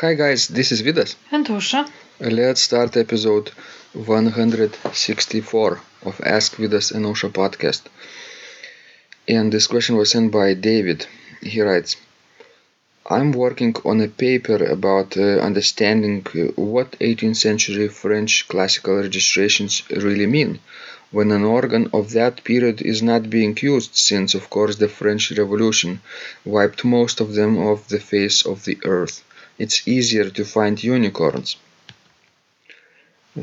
Hi guys, this is Vidas. And Ausra. Let's start episode 164 of Ask Vidas and Ausra podcast. And this question was sent by David. He writes I'm working on a paper about uh, understanding uh, what 18th century French classical registrations really mean when an organ of that period is not being used, since, of course, the French Revolution wiped most of them off the face of the earth. It's easier to find unicorns.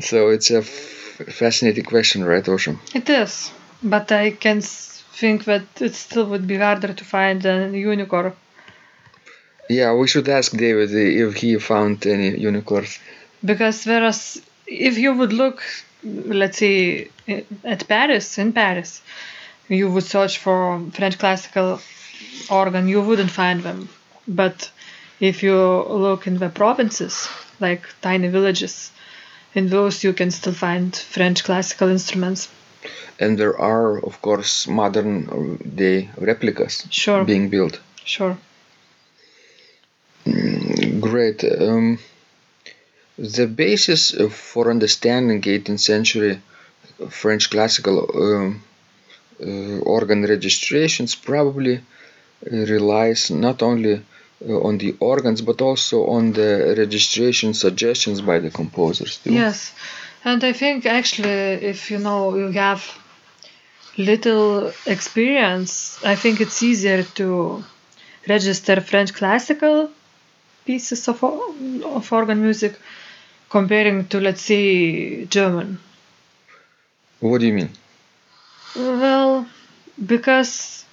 So it's a f- fascinating question, right, Ausra? It is. But I can think that it still would be harder to find a unicorn. Yeah, we should ask David if he found any unicorns. Because whereas if you would look, let's say, at Paris, in Paris, you would search for French classical organ, you wouldn't find them. But if you look in the provinces, like tiny villages, in those you can still find French classical instruments. And there are, of course, modern uh, day replicas Sure. being built. Sure. Great. Um, the basis for understanding 18th century French classical um, uh, organ registrations probably uh, relies not only Uh, on the organs but also on the registration suggestions by the composers too. Yes, and I think actually, if you know you have little experience, I think it's easier to register French classical pieces of, of organ music comparing to, let's say, German. What do you mean? Well, because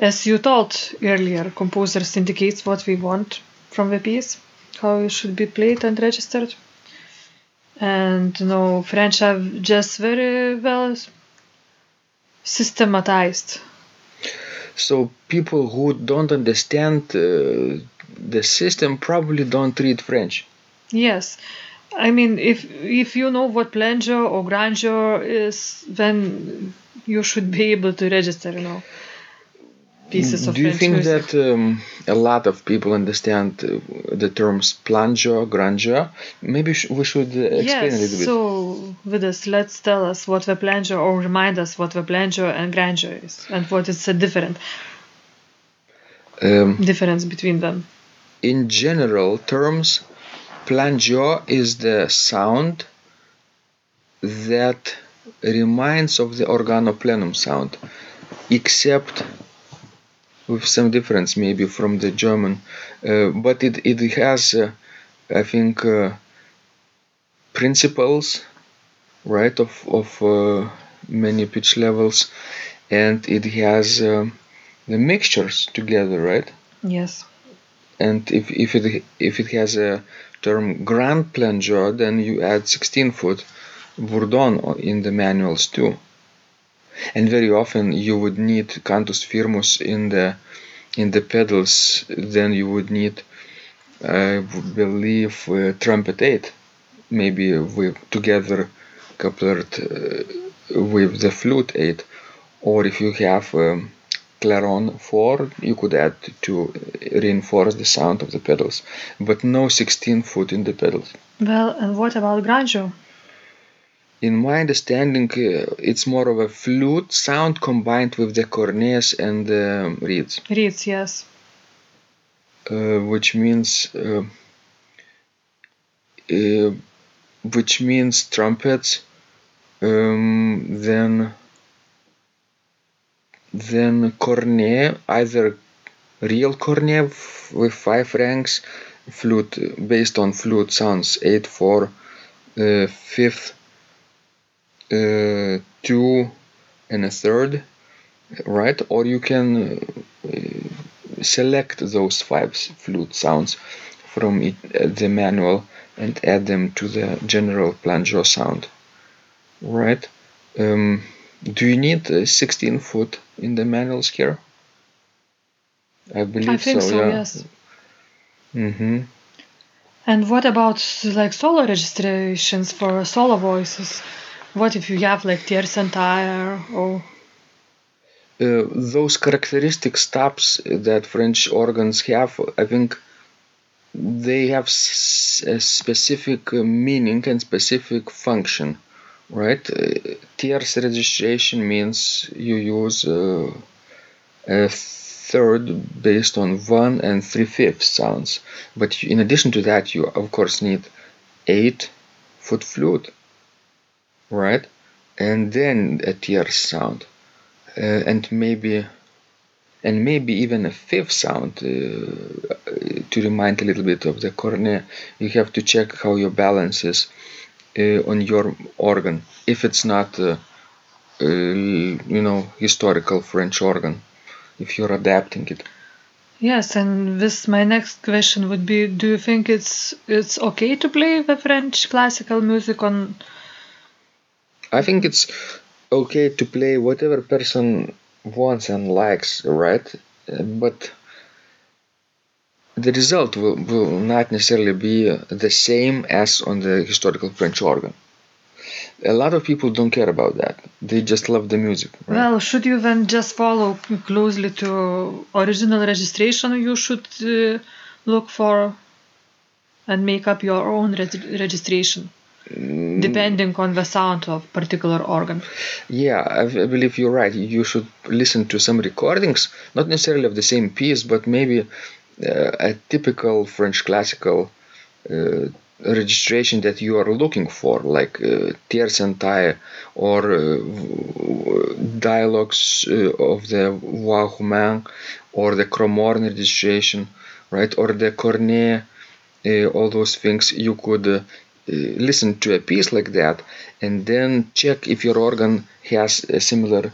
as you told earlier, composers indicates what we want from the piece, how it should be played and registered. And you know, French have just very well systematized. So people who don't understand uh, the system probably don't read French. Yes. I mean, if if you know what plein jeu or grand jeu is, then you should be able to register, you know, pieces of Do you think music. that um, a lot of people understand uh, the terms plein jeu, grandeur? Maybe sh- we should uh, explain a little bit. so with this, let's tell us what the plein jeu or remind us what the flanger and grand jeu is and what is the different Um, difference between them. in general terms, plein jeu is the sound that reminds of the organoplenum sound, except with some difference maybe from the German. Uh, but it, it has, uh, I think, uh, principles, right, of, of uh, many pitch levels, and it has um the mixtures together, right? Yes. and if, if it if it has a term grand plein jeu then you add 16 foot bourdon in the manuals too and very often you would need cantus firmus in the in the pedals then you would need I believe uh, trumpet 8 maybe with together coupled uh, with the flute 8 or if you have um, clairon 4 you could add to reinforce the sound of the pedals. But no 16 foot in the pedals. Well, and what about grand jeu? In my understanding uh, it's more of a flute sound combined with the cornets and the reeds Reeds, yes. uh, which means uh, uh, which means trumpets um, then then cornet either real cornet f- with five ranks flute based on flute sounds 8 4 uh, fifth uh, 2 and a third right? Or you can uh, uh, select those five flute sounds from it, uh, the manual and add them to the general plein jeu sound right? Um, do you need a 16 foot in the manuals here? I believe I think so, yeah. yes. hmm And what about like solo registrations for solo voices? What if you have like tierce en taille or uh, those characteristic stops that French organs have, I think they have s- a specific uh, meaning and specific function, right? Uh, tierce registration means you use uh, a third based on one and three fifths sounds. But in addition to that, you of course need eight foot flute, right? And then a tierce sound, uh, and maybe and maybe even a fifth sound uh, to remind a little bit of the cornet. You have to check how your balance is uh, on your organ if it's not, uh, uh, you know, historical French organ. If you're adapting it. Yes, and this my next question would be: Do you think it's it's okay to play the French classical music on? I think it's okay to play whatever person wants and likes, right? Uh, But the result will, will not necessarily be the same as on the historical French organ. A lot of people don't care about that. They just love the music. Right? Well, should you then just follow closely to original registration? You should uh, look for and make up your own reg- registration, depending on the sound of particular organ. Yeah, I, I believe you're right. You should listen to some recordings, not necessarily of the same piece, but maybe uh, a typical French classical uh, registration that you are looking for, like uh, and or uh, dialogues uh, of the voix or the Cromorne registration, right? Or the cornet, uh, all those things. You could uh, listen to a piece like that and then check if your organ has a similar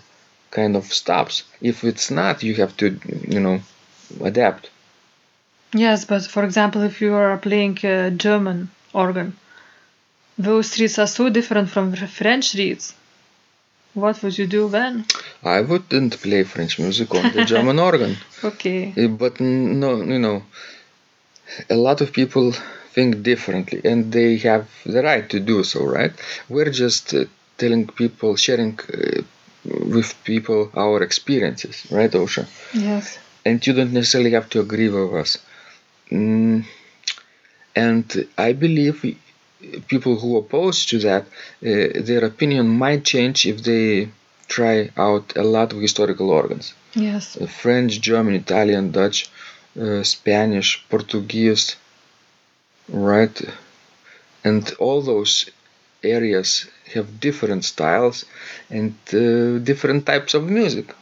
kind of stops. If it's not, you have to, you know, adapt. Yes, but for example, if you are playing a German organ, those reeds are so different from French reeds. What would you do then? I wouldn't play French music on the German organ, Okay. Uh, but no, you know, a lot of people think differently, and they have the right to do so, right? We're just uh, telling people, sharing uh, with people our experiences, right, Ausra? Yes. and you don't necessarily have to agree with us. Mm, and I believe people who oppose to that, uh, their opinion might change if they try out a lot of historical organs: Yes. Uh, French, German, Italian, Dutch, uh, Spanish, Portuguese, right? And all those areas have different styles and uh, different types of music.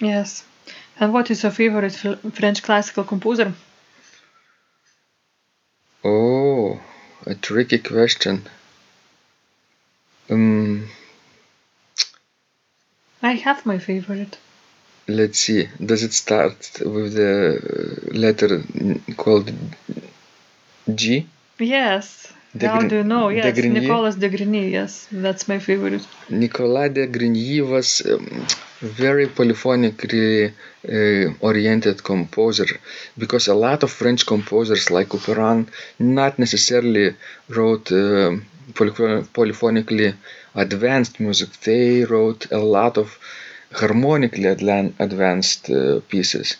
Yes. And what is your favorite Fl- French classical composer? Oh, a tricky question. Um, I have my favorite. let's see. Does it start with the letter called G? Yes. De How Grin- do you know? de Yes, Grigny? Nicolas de Grigny. Yes, that's my favorite. Nicolas de Grigny was um, very polyphonically uh, oriented composer because a lot of French composers like Couperin not necessarily wrote polyphon- polyphonically advanced music. They wrote a lot of harmonically advanced uh, pieces.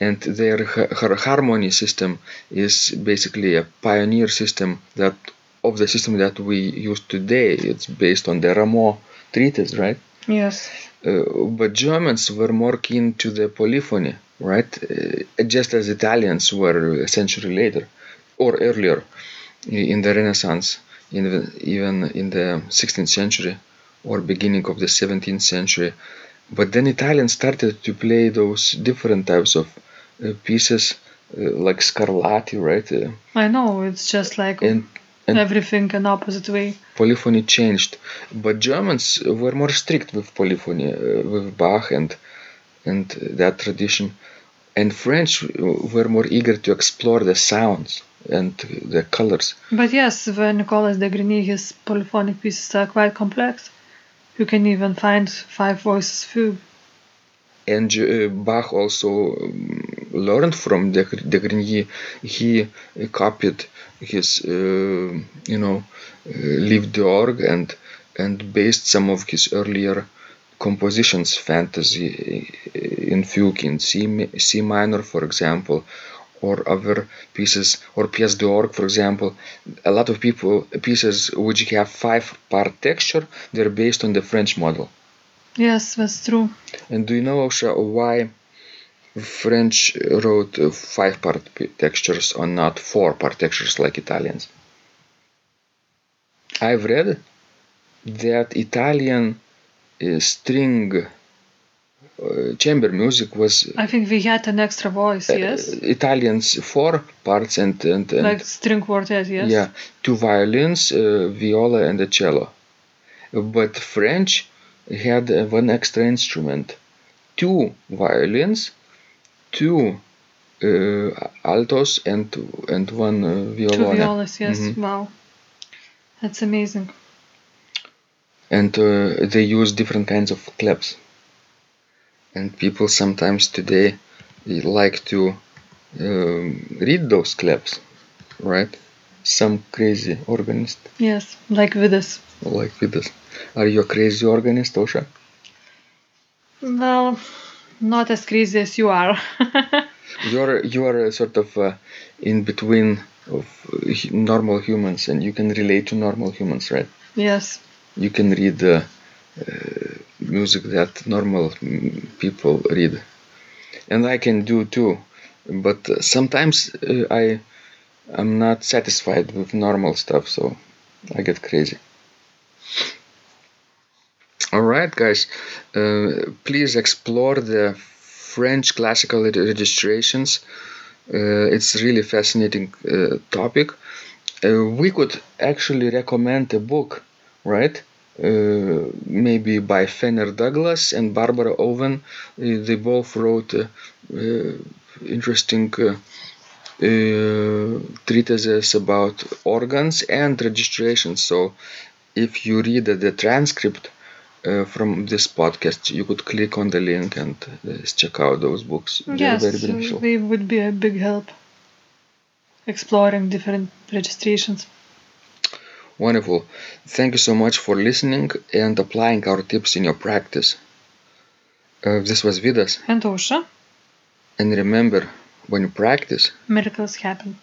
And their ha- har- harmony system is basically a pioneer system that of the system that we use today. It's based on the Rameau treatise, right? Yes. Uh, but Germans were more keen to the polyphony, right? Uh, just as Italians were a century later or earlier in the Renaissance, in the, even in the 16th century or beginning of the 17th century. But then Italians started to play those different types of pieces, uh, like Scarlatti, right? Uh, I know. It's just like and and everything in opposite way. polyphony changed. But Germans were more strict with polyphony, uh, with Bach and and that tradition. And French were more eager to explore the sounds and the colors. But yes, the Nicolas de Grigny, his polyphonic pieces are quite complex. You can even find five voices fugue. And uh, Bach also um, learned from de, de Grigny. He uh, copied his, uh, you know, uh, Livre d'Orgue and and based some of his earlier compositions, fantasy in fugue in C, C minor, for example, or other pieces or pièces d'orgue for example a lot of people pieces which have five part texture they're based on the french model Yes, that's true. and do you know why french wrote five part textures or not four part textures like italians i've read that italian uh, string uh, chamber music was I think we had an extra voice, uh, yes? Italians four parts and and, and Like string quartet, yes? yeah, two violins, uh, viola, and a cello. But French had uh, one extra instrument: two violins, two uh, altos, and and one uh, Two violone. violas, yes. Mhm. Wow. That's amazing. And uh, they use different kinds of clefs. And people sometimes today like to um, read those clefs, right? Some crazy organist Yes, like with this. like Vidas. Are you a crazy organist, Ausra? Well, not as crazy as you are. You're you're a sort of uh, in between of normal humans, and you can relate to normal humans, right? yes. You can read uh, uh, music that normal mm, people read, and I can do too. But sometimes uh, I I'm not satisfied with normal stuff, so I get crazy. All right, guys, uh, please explore the French classical reg- registrations. Uh, it's really fascinating uh, topic. Uh, we could actually recommend a book, right? Uh, maybe by Fenner Douglas and Barbara Owen. Uh, they both wrote interesting treatises about organs and registrations. So, if you read the transcript uh, from this podcast, you could click on the link and uh, check out those books. They're yes, very beneficial. they would be a big help. Exploring different registrations. Wonderful. Thank you so much for listening and applying our tips in your practice. Uh, this was Vidas. And Ausra, And remember, when you practice, miracles happen.